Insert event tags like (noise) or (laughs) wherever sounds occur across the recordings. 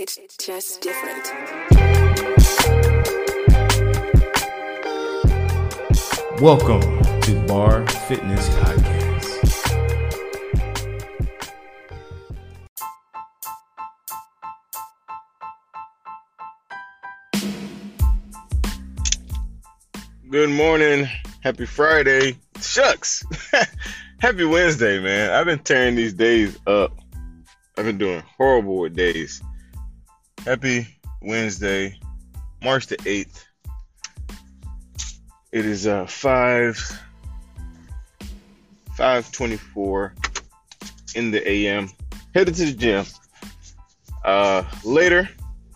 It's just different. Welcome to Bar Fitness Podcast. Good morning. Happy Friday. Shucks. (laughs) Happy Wednesday, man. I've been tearing these days up. I've been doing horrible with days. Happy Wednesday, March the 8th. It is uh 5 524 in the AM. Headed to the gym. Uh later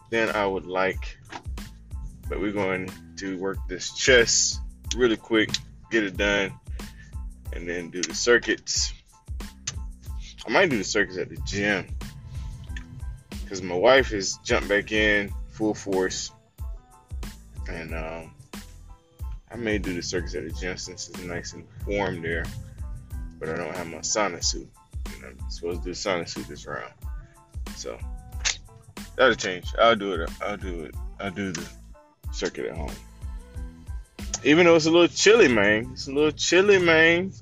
than I would like. But we're going to work this chest really quick, get it done, and then do the circuits. I might do the circuits at the gym because my wife has jumped back in full force, and um, I may do the circuits at the gym since it's nice and warm there. But I don't have my sauna suit, and I'm supposed to do sauna suit this round, so that'll change. I'll do it. I'll do it. I'll do the circuit at home. Even though it's a little chilly, man. It's a little chilly, man.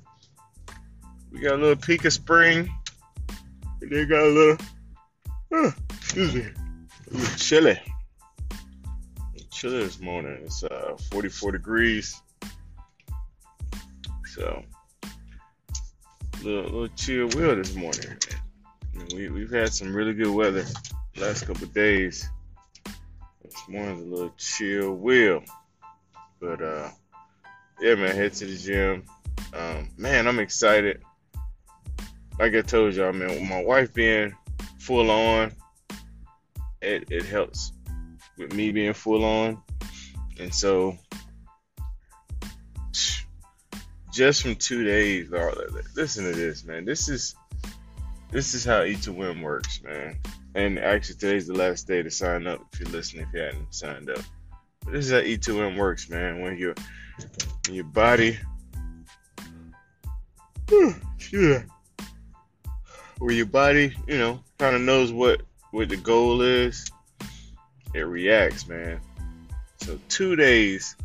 We got a little peak of spring. And they got a little, uh, excuse me, a little chilly. Chilly this morning. It's uh 44 degrees. So, little, little chill will this morning. We, we've had some really good weather last couple days. This morning's a little chill will. But uh yeah man, head to the gym. Um man, I'm excited. Like I told y'all, man, with my wife being full on, it, it helps with me being full on. And so just from two days, listen to this, man. This is this is how Eat to Win works, man. And actually, today's the last day to sign up if you're listening, if you hadn't signed up. But this is how E2M works, man. When your your body, (sighs) where your body, you know, kind of knows what what the goal is, it reacts, man. So two days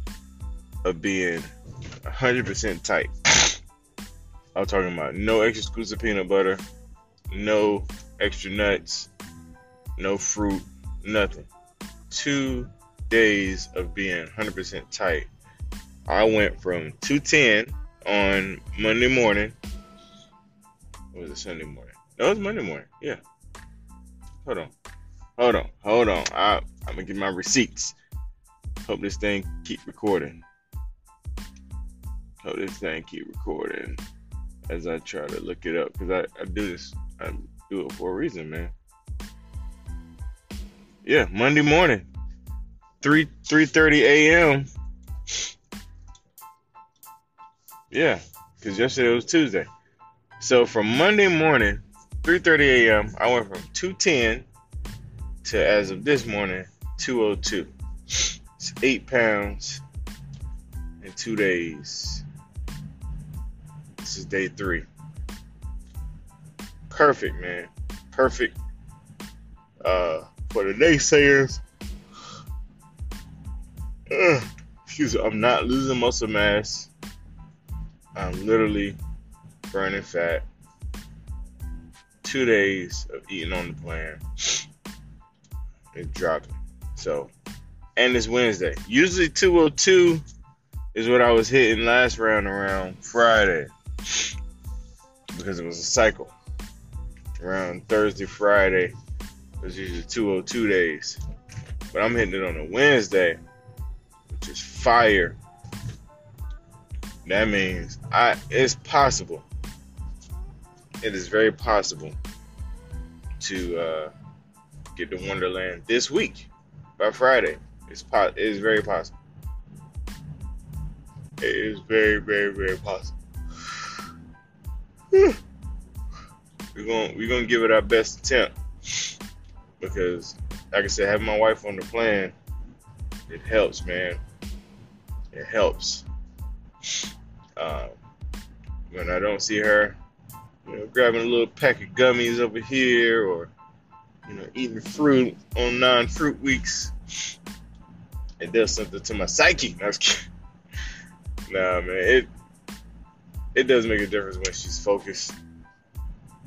of being 100% tight. I'm talking about no extra scoops of peanut butter, no extra nuts, no fruit, nothing. Two days of being 100% tight. I went from 210 on Monday morning. Or was it Sunday morning? No, it was Monday morning. Yeah. Hold on. Hold on. Hold on. I, I'm going to get my receipts. Hope this thing keep recording. Hope this thing keep recording as I try to look it up. Because I, I do this. I do it for a reason, man. Yeah, Monday morning, three three thirty a.m. Yeah, because yesterday was Tuesday. So from Monday morning, three thirty a.m., I went from two ten to as of this morning, two oh two. It's eight pounds in two days. This is day three. Perfect, man. Perfect. Uh for the naysayers. Uh, excuse me, I'm not losing muscle mass. I'm literally burning fat. Two days of eating on the plan. It's dropping. So, and it's Wednesday. Usually 202 is what I was hitting last round around Friday because it was a cycle. Around Thursday, Friday, it's usually 202 days. But I'm hitting it on a Wednesday, which is fire. That means I it's possible. It is very possible to uh, get to Wonderland this week by Friday. It's po- it is very possible. It is very, very, very possible. we're gonna we're gonna give it our best attempt because, like I said, having my wife on the plan, it helps, man. It helps. Um, when I don't see her, you know, grabbing a little pack of gummies over here or you know, eating fruit on non-fruit weeks, it does something to my psyche. No. Nah, man, it it does make a difference when she's focused,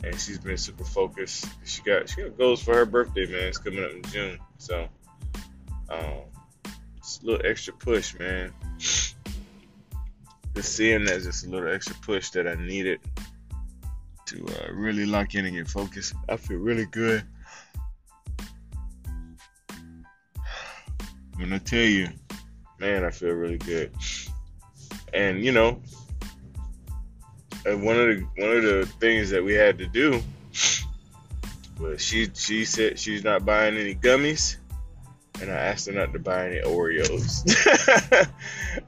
and she's been super focused. She got she got goals for her birthday, man. It's coming up in June, so um, it's a little extra push, man. Just seeing that just a little extra push that I needed to uh, really lock in and get focused. I feel really good. I'm gonna tell you, man, I feel really good. And you know, one of the one of the things that we had to do was she she said she's not buying any gummies, and I asked her not to buy any Oreos. (laughs)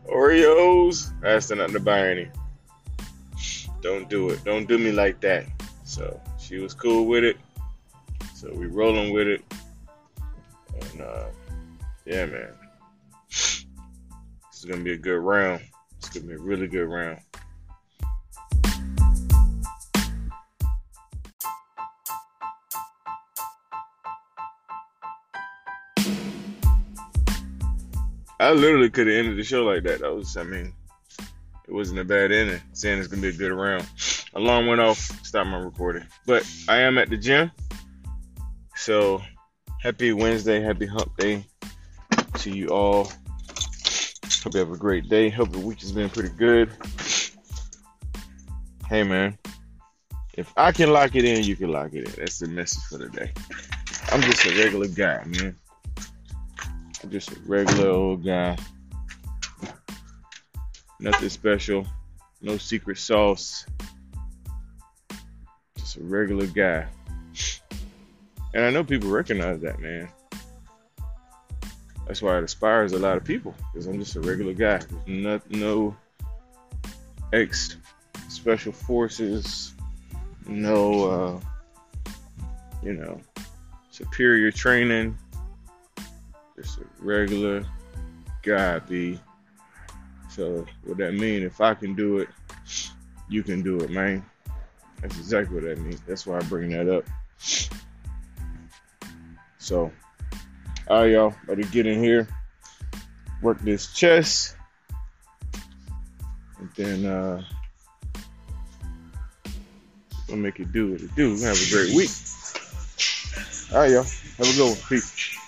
Oreos, I asked her not to buy any. Don't do it. Don't do me like that. So she was cool with it. So we rolling with it. And uh, yeah, man. This is gonna be a good round. It's gonna be a really good round. I literally could have ended the show like that. That was, I mean, it wasn't a bad ending. Saying it's gonna be a good round. Alarm went off. Stop my recording. But I am at the gym. So happy Wednesday, happy hump day to you all. Hope you have a great day. Hope the week has been pretty good. Hey man, if I can lock it in, you can lock it in. That's the message for today. I'm just a regular guy, man. I'm just a regular old guy. Nothing special. No secret sauce. Just a regular guy. And I know people recognize that, man. That's why it inspires a lot of people. Because I'm just a regular guy. There's no, no ex special forces, no, uh, you know, superior training. Just a regular guy, B. So what that mean? If I can do it, you can do it, man. That's exactly what that means. That's why I bring that up. So, all right, y'all, about to get in here, work this chest, and then uh, we'll make it do what it do. Have a great week. All right, y'all. Have a good one. Peace.